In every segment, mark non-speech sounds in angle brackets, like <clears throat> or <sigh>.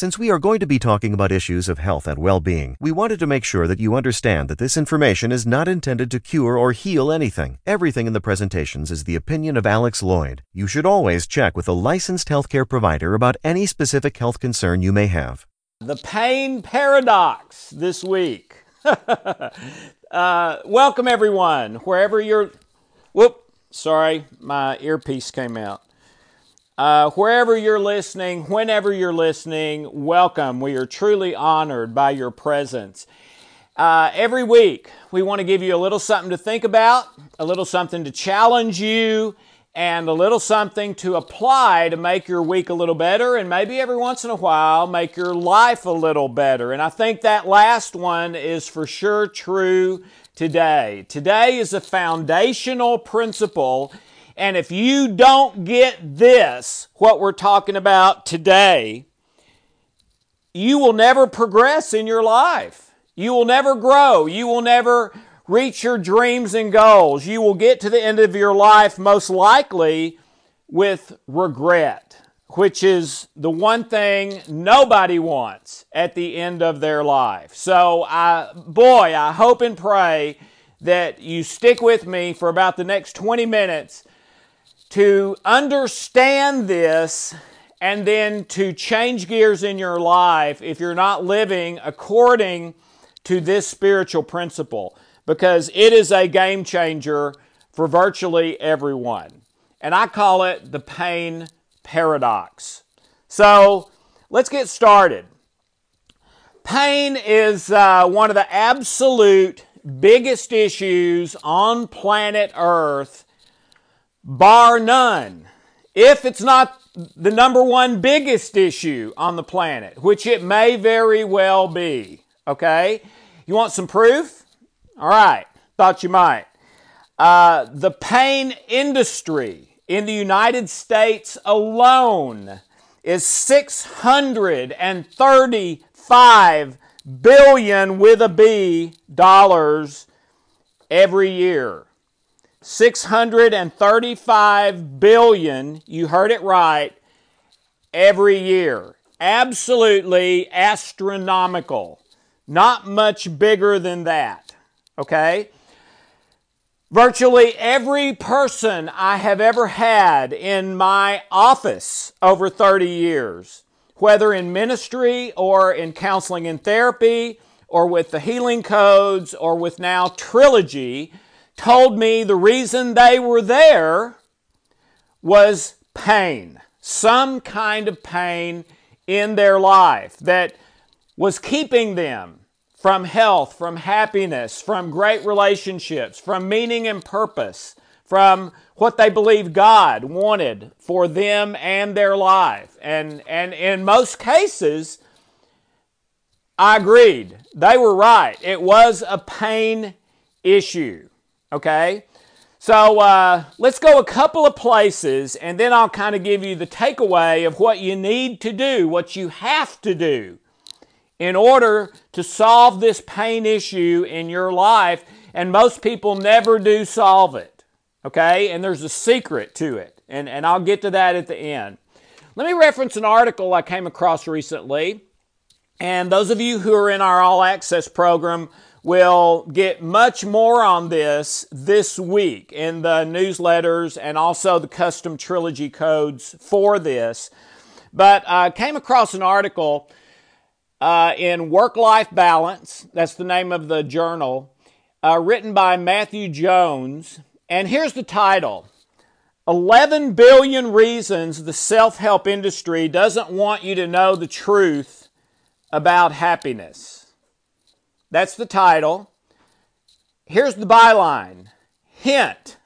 Since we are going to be talking about issues of health and well being, we wanted to make sure that you understand that this information is not intended to cure or heal anything. Everything in the presentations is the opinion of Alex Loyd. You should always check with a licensed healthcare provider about any specific health concern you may have. The pain paradox this week. <laughs> uh, welcome, everyone, wherever you're. Whoop, sorry, my earpiece came out. Uh, wherever you're listening, whenever you're listening, welcome. We are truly honored by your presence. Uh, every week, we want to give you a little something to think about, a little something to challenge you, and a little something to apply to make your week a little better, and maybe every once in a while, make your life a little better. And I think that last one is for sure true today. Today is a foundational principle and if you don't get this, what we're talking about today, you will never progress in your life. You will never grow. You will never reach your dreams and goals. You will get to the end of your life most likely with regret, which is the one thing nobody wants at the end of their life. So, I, boy, I hope and pray that you stick with me for about the next 20 minutes to understand this and then to change gears in your life if you're not living according to this spiritual principle because it is a game changer for virtually everyone. And I call it the pain paradox. So let's get started. Pain is uh, one of the absolute biggest issues on planet Earth bar none. If it's not the number one biggest issue on the planet, which it may very well be. Okay? You want some proof? All right. Thought you might. Uh, the pain industry in the United States alone is 635 billion with a B dollars every year. 635 billion, you heard it right, every year. Absolutely astronomical. Not much bigger than that. Okay? Virtually every person I have ever had in my office over 30 years, whether in ministry or in counseling and therapy, or with the healing codes, or with now Trilogy, told me the reason they were there was pain, some kind of pain in their life that was keeping them from health, from happiness, from great relationships, from meaning and purpose, from what they believed God wanted for them and their life. And, and in most cases, I agreed. They were right. It was a pain issue. Okay? So uh, let's go a couple of places and then I'll kind of give you the takeaway of what you need to do, what you have to do in order to solve this pain issue in your life. And most people never do solve it. Okay? And there's a secret to it. And, and I'll get to that at the end. Let me reference an article I came across recently. And those of you who are in our All Access program will get much more on this this week in the newsletters and also the custom trilogy codes for this. But I came across an article uh, in Work Life Balance, that's the name of the journal, uh, written by Matthew Jones. And here's the title 11 billion reasons the self help industry doesn't want you to know the truth about happiness. That's the title. Here's the byline Hint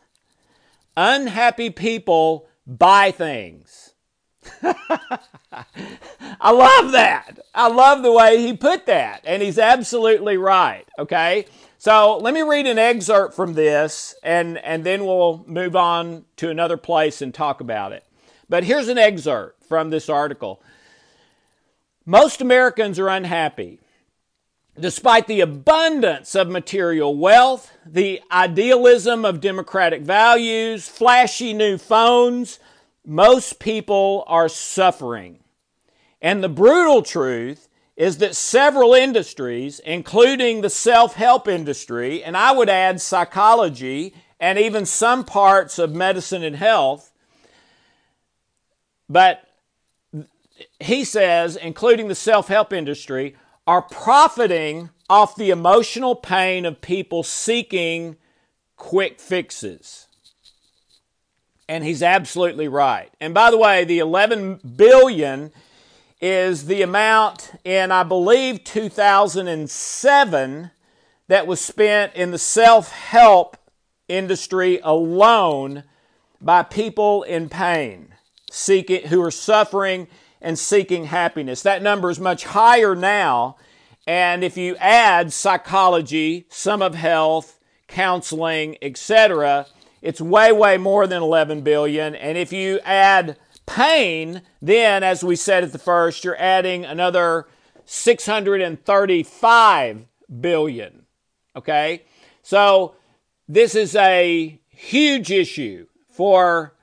Unhappy people buy things. <laughs> I love that. I love the way he put that. And he's absolutely right. Okay. So let me read an excerpt from this and, and then we'll move on to another place and talk about it. But here's an excerpt from this article. Most Americans are unhappy. Despite the abundance of material wealth, the idealism of democratic values, flashy new phones, most people are suffering. And the brutal truth is that several industries, including the self help industry, and I would add psychology and even some parts of medicine and health, but he says, including the self help industry, are profiting off the emotional pain of people seeking quick fixes. And he's absolutely right. And by the way, the 11 billion is the amount in, I believe, 2007 that was spent in the self help industry alone by people in pain, seeking, who are suffering and seeking happiness. That number is much higher now. And if you add psychology, some of health, counseling, etc., it's way, way more than 11 billion. And if you add pain, then, as we said at the first, you're adding another 635 billion. Okay? So, this is a huge issue for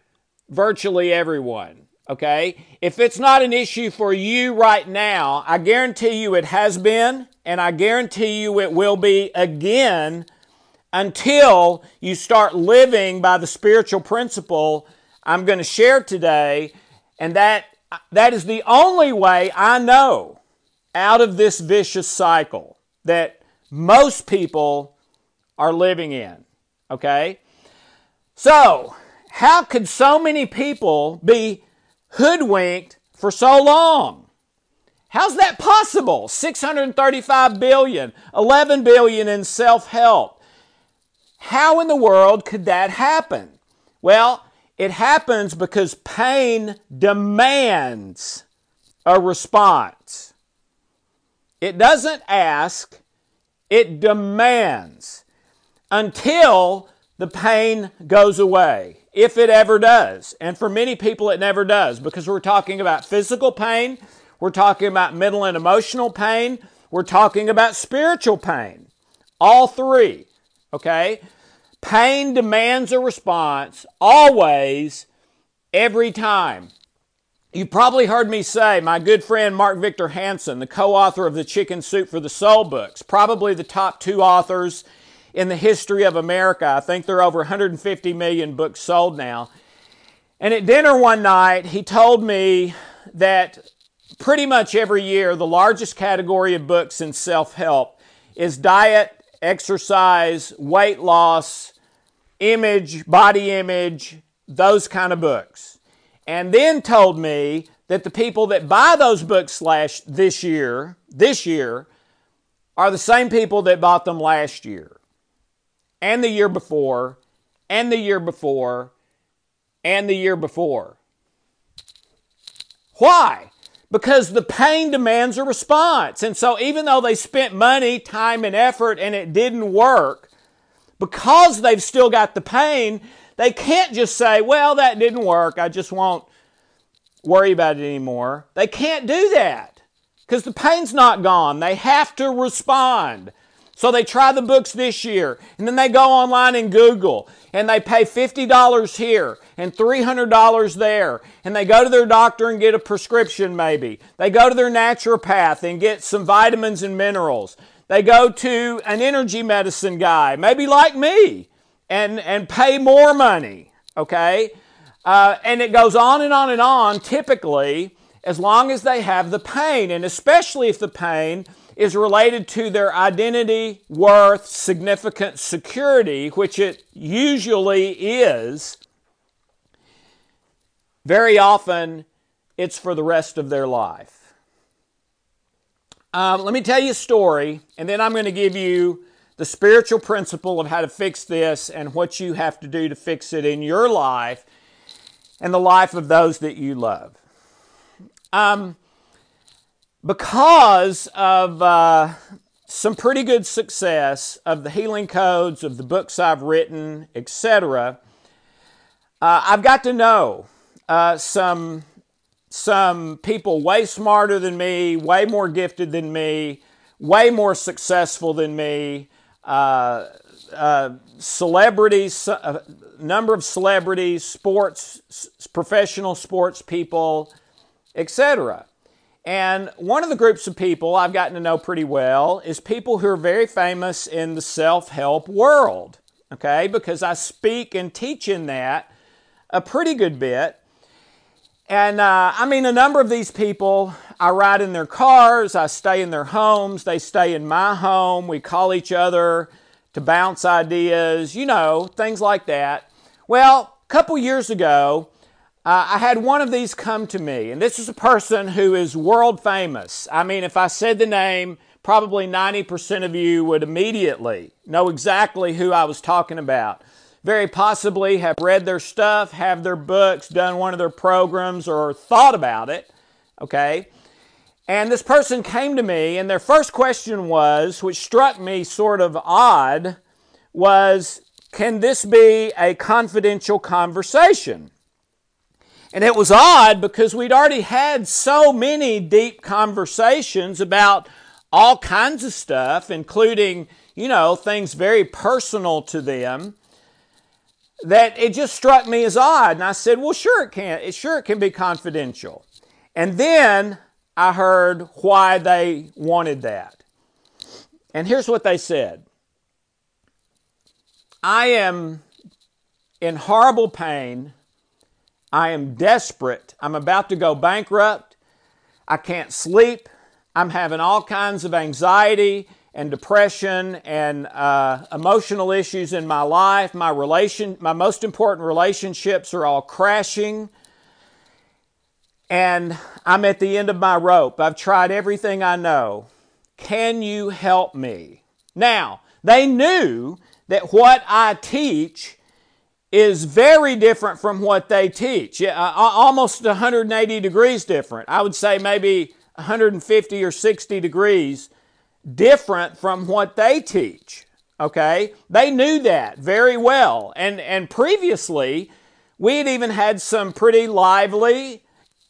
virtually everyone. Okay? If it's not an issue for you right now, I guarantee you it has been, and I guarantee you it will be again until you start living by the spiritual principle I'm going to share today. And that, that is the only way I know out of this vicious cycle that most people are living in. Okay? So, how could so many people be hoodwinked for so long? How's that possible? 635 billion, 11 billion in self-help. How in the world could that happen? Well, it happens because pain demands a response. It doesn't ask, it demands until the pain goes away, if it ever does. And for many people, it never does because we're talking about physical pain, we're talking about mental and emotional pain, we're talking about spiritual pain. All three. Okay? Pain demands a response always, every time. You probably heard me say, my good friend Mark Victor Hansen, the co author of the Chicken Soup for the Soul books, probably the top two authors in the history of America. I think there are over 150 million books sold now. And at dinner one night, he told me that pretty much every year, the largest category of books in self help is diet exercise, weight loss, image, body image, those kind of books. And then told me that the people that buy those books last this year, this year, are the same people that bought them last year, and the year before, and the year before, and the year before. Why? because the pain demands a response. And so even though they spent money, time, and effort and it didn't work, because they've still got the pain, they can't just say, well, that didn't work. I just won't worry about it anymore. They can't do that because the pain's not gone. They have to respond. So they try the books this year, and then they go online and Google, and they pay $50 here and $300 there, and they go to their doctor and get a prescription maybe. They go to their naturopath and get some vitamins and minerals. They go to an energy medicine guy, maybe like me, and, and pay more money, okay? Uh, and it goes on and on and on, typically, as long as they have the pain, and especially if the pain is related to their identity, worth, significance, security, which it usually is, very often it's for the rest of their life. Um, let me tell you a story, and then I'm going to give you the spiritual principle of how to fix this and what you have to do to fix it in your life and the life of those that you love. Um, because of uh, some pretty good success of the healing codes, of the books I've written, etc., uh, I've got to know uh, some some people way smarter than me, way more gifted than me, way more successful than me. Uh, uh, celebrities, a uh, number of celebrities, sports, professional sports people, etc. And one of the groups of people I've gotten to know pretty well is people who are very famous in the self help world, okay? Because I speak and teach in that a pretty good bit. And uh, I mean, a number of these people, I ride in their cars, I stay in their homes, they stay in my home, we call each other to bounce ideas, you know, things like that. Well, a couple years ago, uh, I had one of these come to me, and this is a person who is world famous. I mean, if I said the name, probably 90% of you would immediately know exactly who I was talking about. Very possibly have read their stuff, have their books, done one of their programs, or thought about it. Okay? And this person came to me, and their first question was, which struck me sort of odd, was Can this be a confidential conversation? And it was odd because we'd already had so many deep conversations about all kinds of stuff, including, you know, things very personal to them, that it just struck me as odd. And I said, well, sure it can. It, sure it can be confidential. And then I heard why they wanted that. And here's what they said I am in horrible pain I am desperate. I'm about to go bankrupt. I can't sleep. I'm having all kinds of anxiety and depression and uh, emotional issues in my life. My relation, my most important relationships are all crashing. And I'm at the end of my rope. I've tried everything I know. Can you help me? Now, they knew that what I teach is very different from what they teach. Uh, almost 180 degrees different. I would say maybe 150 or 60 degrees different from what they teach. Okay? They knew that very well. And, and previously, we had even had some pretty lively,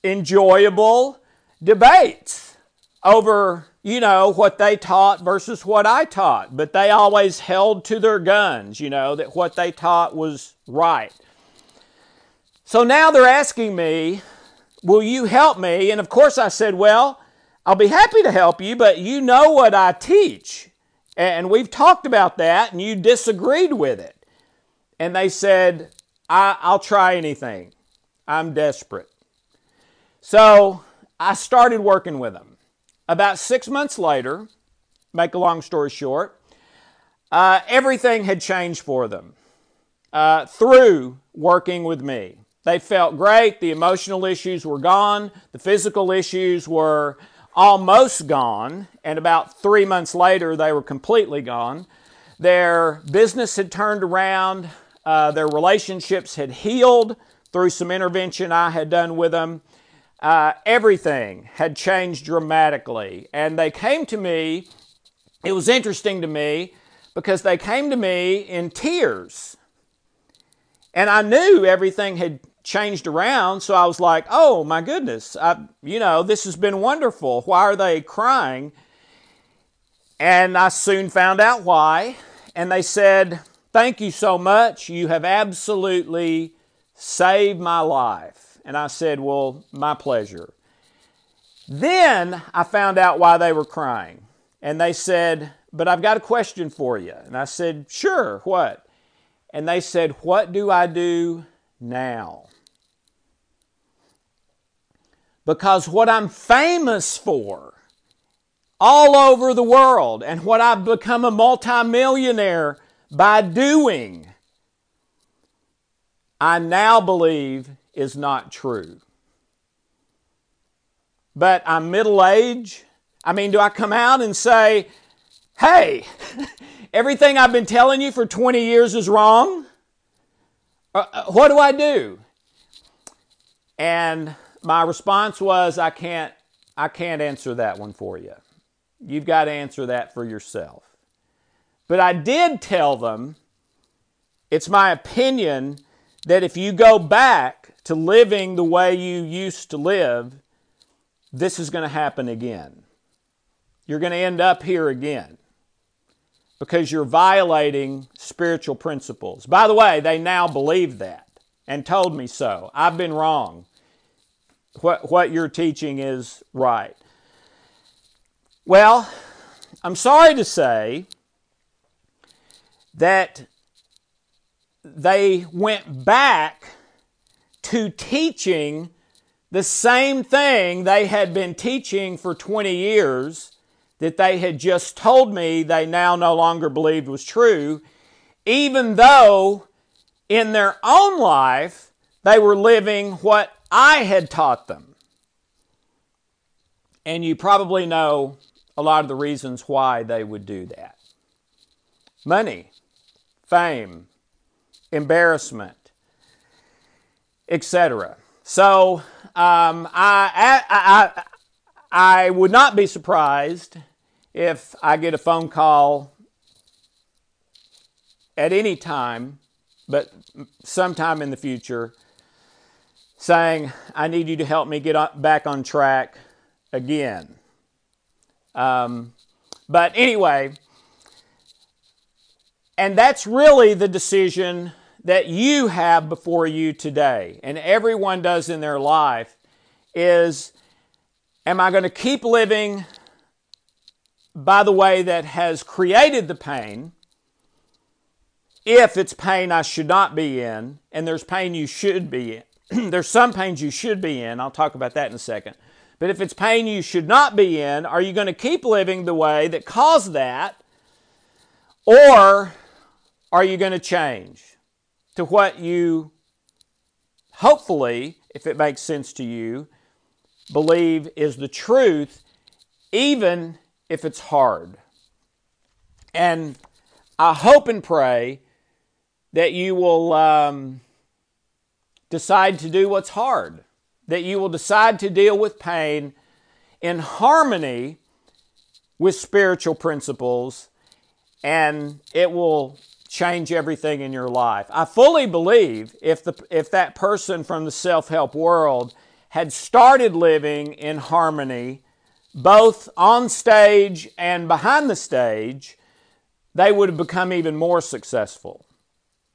enjoyable debates over you know, what they taught versus what I taught. But they always held to their guns, you know, that what they taught was right. So now they're asking me, Will you help me? And of course I said, Well, I'll be happy to help you, but you know what I teach. And we've talked about that, and you disagreed with it. And they said, I, will try anything. I'm desperate. So I started working with them. About six months later, make a long story short, uh, everything had changed for them uh, through working with me. They felt great. The emotional issues were gone. The physical issues were almost gone. And about three months later, they were completely gone. Their business had turned around. Uh, their relationships had healed through some intervention I had done with them uh, everything had changed dramatically. And they came to me, it was interesting to me because they came to me in tears. And I knew everything had changed around, so I was like, oh my goodness, I, you know, this has been wonderful. Why are they crying? And I soon found out why. And they said, Thank you so much. You have absolutely saved my life. And I said, Well, my pleasure. Then I found out why they were crying. And they said, But I've got a question for you. And I said, Sure, what? And they said, What do I do now? Because what I'm famous for all over the world and what I've become a multimillionaire by doing, I now believe is not true. But I'm middle aged. I mean, do I come out and say, hey, <laughs> everything I've been telling you for 20 years is wrong? Uh, uh, what do I do? And my response was, I can't, I can't answer that one for you. You've got to answer that for yourself. But I did tell them, it's my opinion that if you go back to living the way you used to live, this is going to happen again. You're going to end up here again because you're violating spiritual principles. By the way, they now believe that and told me so. I've been wrong. What, what you're teaching is right. Well, I'm sorry to say that they went back to teaching the same thing they had been teaching for 20 years that they had just told me they now no longer believed was true, even though in their own life they were living what I had taught them. And you probably know a lot of the reasons why they would do that money, fame, embarrassment, etc. So um, I, I, I, I would not be surprised if I get a phone call at any time, but sometime in the future, saying, I need you to help me get back on track again. Um, but anyway, and that's really the decision that you have before you today, and everyone does in their life, is am I going to keep living by the way that has created the pain? If it's pain I should not be in, and there's pain you should be in, <clears throat> there's some pains you should be in. I'll talk about that in a second. But if it's pain you should not be in, are you going to keep living the way that caused that? Or are you going to change to what you, hopefully, if it makes sense to you, believe is the truth, even if it's hard? And I hope and pray that you will um, decide to do what's hard that you will decide to deal with pain in harmony with spiritual principles, and it will change everything in your life. I fully believe if the if that person from the self-help world had started living in harmony both on stage and behind the stage, they would have become even more successful.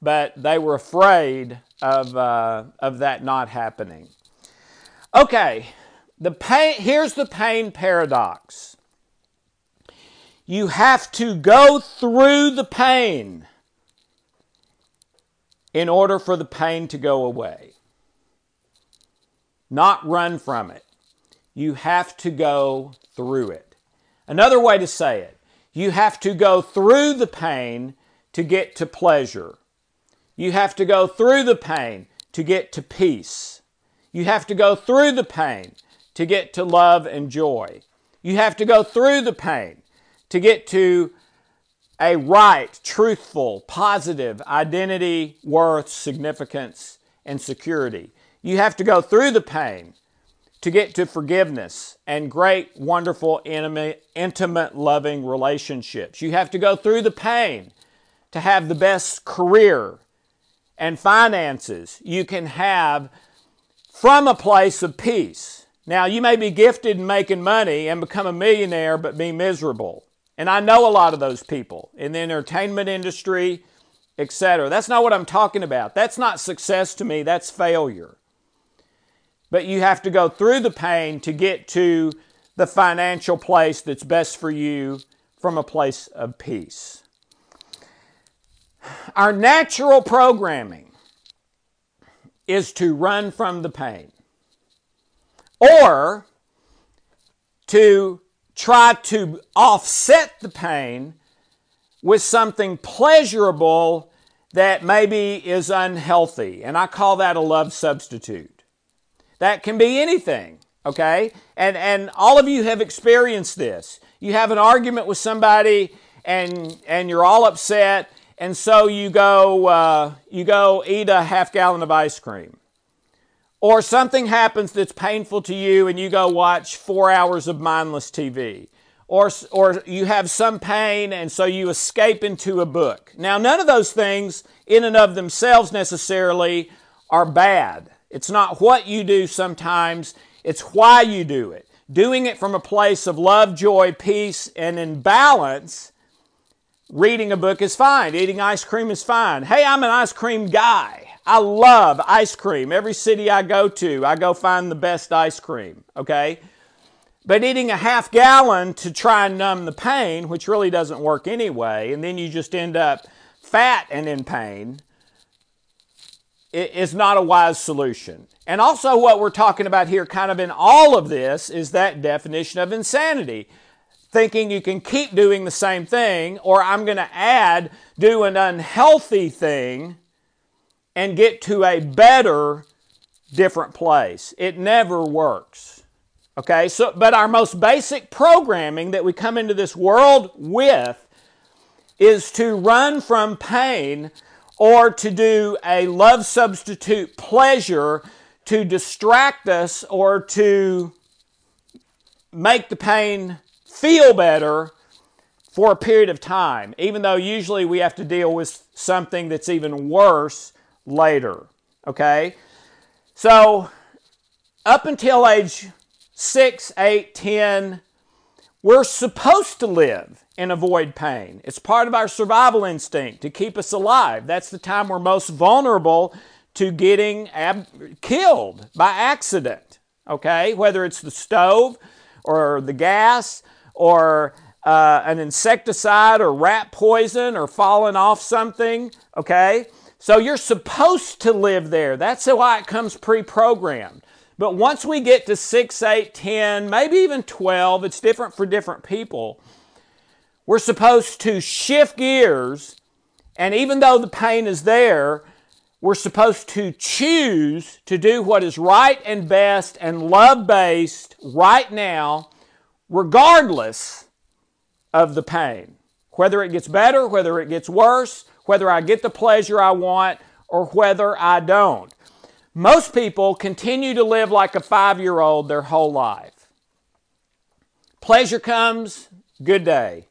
But they were afraid of, uh, of that not happening. Okay, the pain, here's the pain paradox. You have to go through the pain in order for the pain to go away. Not run from it. You have to go through it. Another way to say it, you have to go through the pain to get to pleasure. You have to go through the pain to get to peace. You have to go through the pain to get to love and joy. You have to go through the pain to get to a right, truthful, positive identity, worth, significance, and security. You have to go through the pain to get to forgiveness and great, wonderful, intimate, intimate, loving relationships. You have to go through the pain to have the best career and finances you can have from a place of peace. Now, you may be gifted in making money and become a millionaire but be miserable. And I know a lot of those people in the entertainment industry, etc. That's not what I'm talking about. That's not success to me, that's failure. But you have to go through the pain to get to the financial place that's best for you from a place of peace. Our natural programming is to run from the pain or to try to offset the pain with something pleasurable that maybe is unhealthy. And I call that a love substitute. That can be anything, okay? And, and all of you have experienced this. You have an argument with somebody and, and you're all upset and so you go uh, you go eat a half gallon of ice cream or something happens that's painful to you and you go watch four hours of mindless tv or, or you have some pain and so you escape into a book now none of those things in and of themselves necessarily are bad it's not what you do sometimes it's why you do it doing it from a place of love joy peace and in balance Reading a book is fine. Eating ice cream is fine. Hey, I'm an ice cream guy. I love ice cream. Every city I go to, I go find the best ice cream, okay? But eating a half gallon to try and numb the pain, which really doesn't work anyway, and then you just end up fat and in pain, is not a wise solution. And also, what we're talking about here, kind of in all of this, is that definition of insanity thinking you can keep doing the same thing, or I'm going to add, do an unhealthy thing and get to a better, different place. It never works. Okay, so, but our most basic programming that we come into this world with is to run from pain or to do a love substitute pleasure to distract us or to make the pain feel better for a period of time, even though usually we have to deal with something that's even worse later. Okay? So, up until age 6, 8, 10, we're supposed to live and avoid pain. It's part of our survival instinct to keep us alive. That's the time we're most vulnerable to getting ab- killed by accident. Okay? Whether it's the stove or the gas or uh, an insecticide or rat poison or falling off something, okay? So you're supposed to live there. That's why it comes pre programmed. But once we get to 6, 8, 10, maybe even 12, it's different for different people. We're supposed to shift gears, and even though the pain is there, we're supposed to choose to do what is right and best and love based right now regardless of the pain. Whether it gets better, whether it gets worse, whether I get the pleasure I want, or whether I don't. Most people continue to live like a five year old their whole life. Pleasure comes, good day.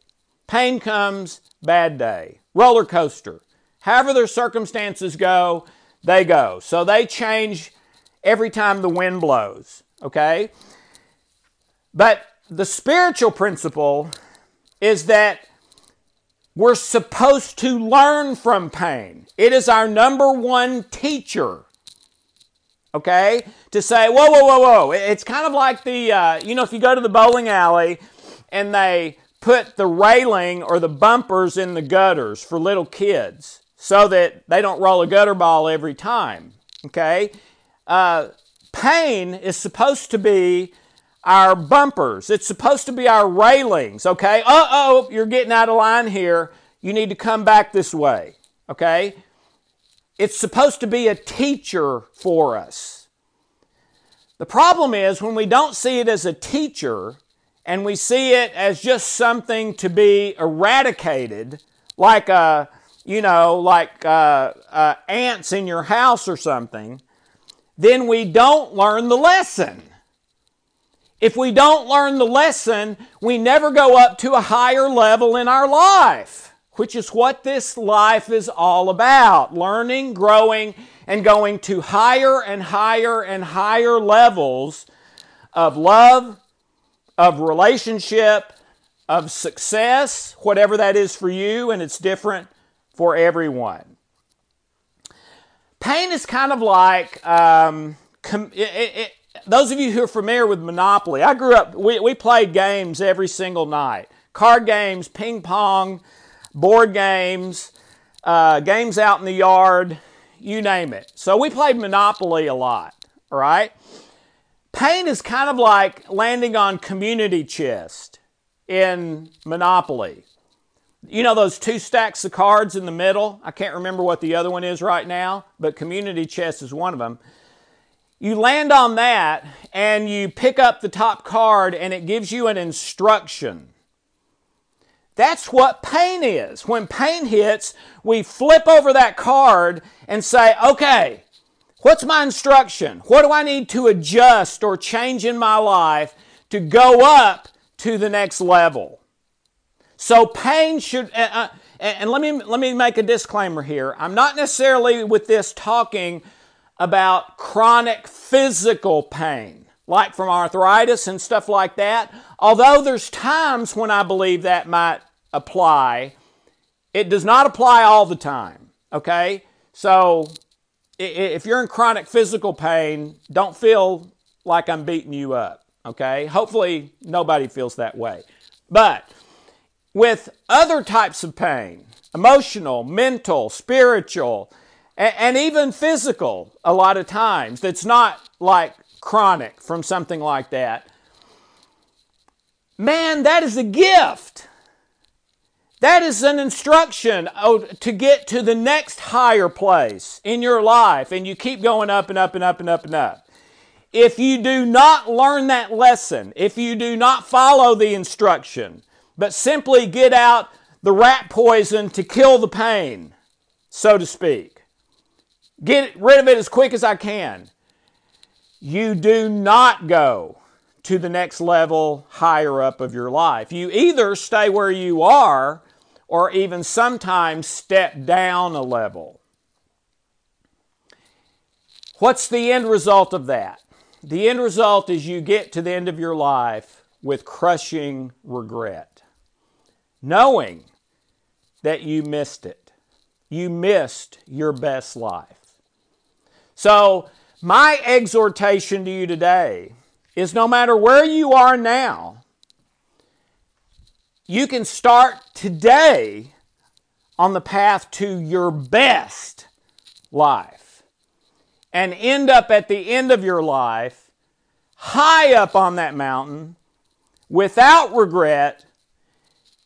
Pain comes, bad day. Roller coaster. However their circumstances go, they go. So they change every time the wind blows, okay? But the spiritual principle is that we're supposed to learn from pain. It is our number one teacher. Okay? To say, whoa, whoa, whoa, whoa. It's kind of like the, uh, you know, if you go to the bowling alley and they put the railing or the bumpers in the gutters for little kids so that they don't roll a gutter ball every time. Okay? Uh, pain is supposed to be our bumpers. It's supposed to be our railings, okay? Uh oh, you're getting out of line here. You need to come back this way, okay? It's supposed to be a teacher for us. The problem is when we don't see it as a teacher and we see it as just something to be eradicated, like a, uh, you know, like uh, uh, ants in your house or something, then we don't learn the lesson. If we don't learn the lesson, we never go up to a higher level in our life, which is what this life is all about learning, growing, and going to higher and higher and higher levels of love, of relationship, of success, whatever that is for you, and it's different for everyone. Pain is kind of like um, com- it, it, those of you who are familiar with Monopoly. I grew up, we, we played games every single night card games, ping pong, board games, uh, games out in the yard, you name it. So we played Monopoly a lot, right? Pain is kind of like landing on community chest in Monopoly. You know those two stacks of cards in the middle? I can't remember what the other one is right now, but community chest is one of them. You land on that and you pick up the top card and it gives you an instruction. That's what pain is. When pain hits, we flip over that card and say, okay, what's my instruction? What do I need to adjust or change in my life to go up to the next level? So pain should, uh, uh and let me, let me make a disclaimer here. I'm not necessarily with this talking about chronic physical pain, like from arthritis and stuff like that. Although there's times when I believe that might apply, it does not apply all the time. Okay? So if you're in chronic physical pain, don't feel like I'm beating you up. Okay? Hopefully nobody feels that way. But with other types of pain, emotional, mental, spiritual, and, even physical, a lot of times, that's not like chronic from something like that. Man, that is a gift. That is an instruction oh, to get to the next higher place in your life, and you keep going up and up and up and up and up. If you do not learn that lesson, if you do not follow the instruction, but simply get out the rat poison to kill the pain, so to speak, get rid of it as quick as I can, you do not go to the next level higher up of your life. You either stay where you are or even sometimes step down a level. What's the end result of that? The end result is you get to the end of your life with crushing regret, knowing that you missed it. You missed your best life. So, my exhortation to you today is no matter where you are now, you can start today on the path to your best life and end up at the end of your life high up on that mountain without regret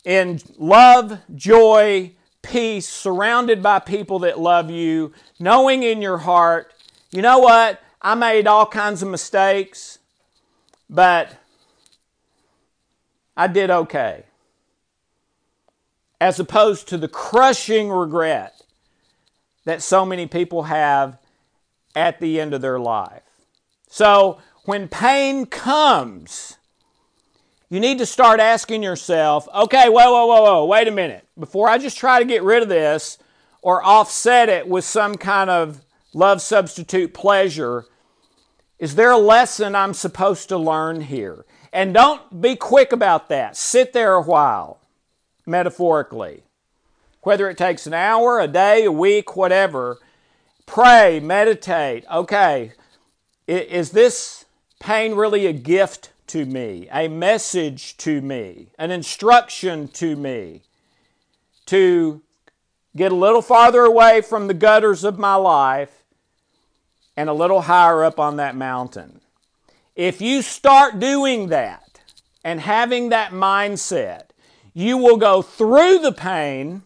in love, joy, peace, surrounded by people that love you, knowing in your heart, you know what? I made all kinds of mistakes, but I did okay as opposed to the crushing regret that so many people have at the end of their life. So, when pain comes, you need to start asking yourself, okay, whoa, whoa, whoa, whoa, wait a minute. Before I just try to get rid of this or offset it with some kind of love substitute pleasure, is there a lesson I'm supposed to learn here? And don't be quick about that. Sit there a while metaphorically. Whether it takes an hour, a day, a week, whatever, pray, meditate. Okay, is this pain really a gift to me, a message to me, an instruction to me to get a little farther away from the gutters of my life and a little higher up on that mountain? If you start doing that and having that mindset, you will go through the pain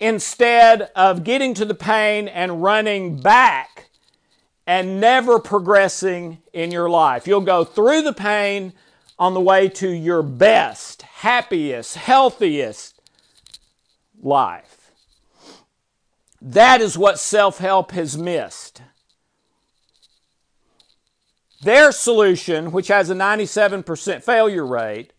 instead of getting to the pain and running back and never progressing in your life. You'll go through the pain on the way to your best, happiest, healthiest life. That is what self help has missed. Their solution, which has a 97% failure rate,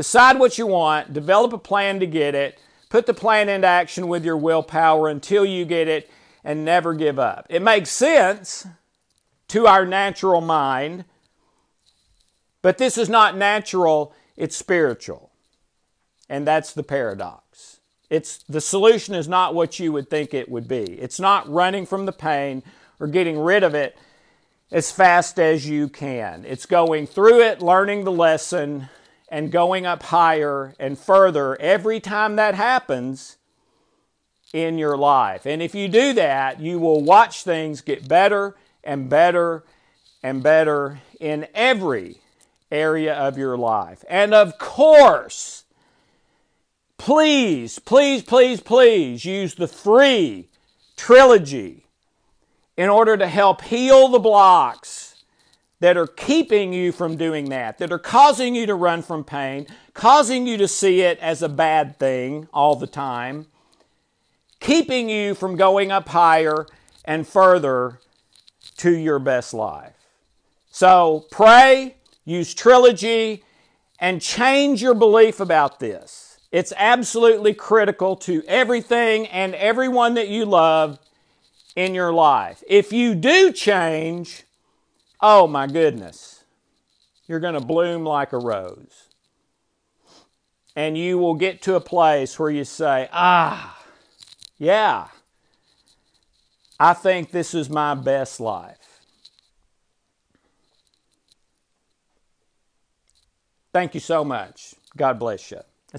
Decide what you want, develop a plan to get it, put the plan into action with your willpower until you get it, and never give up. It makes sense to our natural mind, but this is not natural, it's spiritual. And that's the paradox. It's the solution is not what you would think it would be. It's not running from the pain or getting rid of it as fast as you can. It's going through it, learning the lesson, and going up higher and further every time that happens in your life. And if you do that, you will watch things get better and better and better in every area of your life. And of course, please, please, please, please use the free trilogy in order to help heal the blocks that are keeping you from doing that, that are causing you to run from pain, causing you to see it as a bad thing all the time, keeping you from going up higher and further to your best life. So pray, use trilogy, and change your belief about this. It's absolutely critical to everything and everyone that you love in your life. If you do change, oh my goodness, you're going to bloom like a rose. And you will get to a place where you say, ah, yeah, I think this is my best life. Thank you so much. God bless you.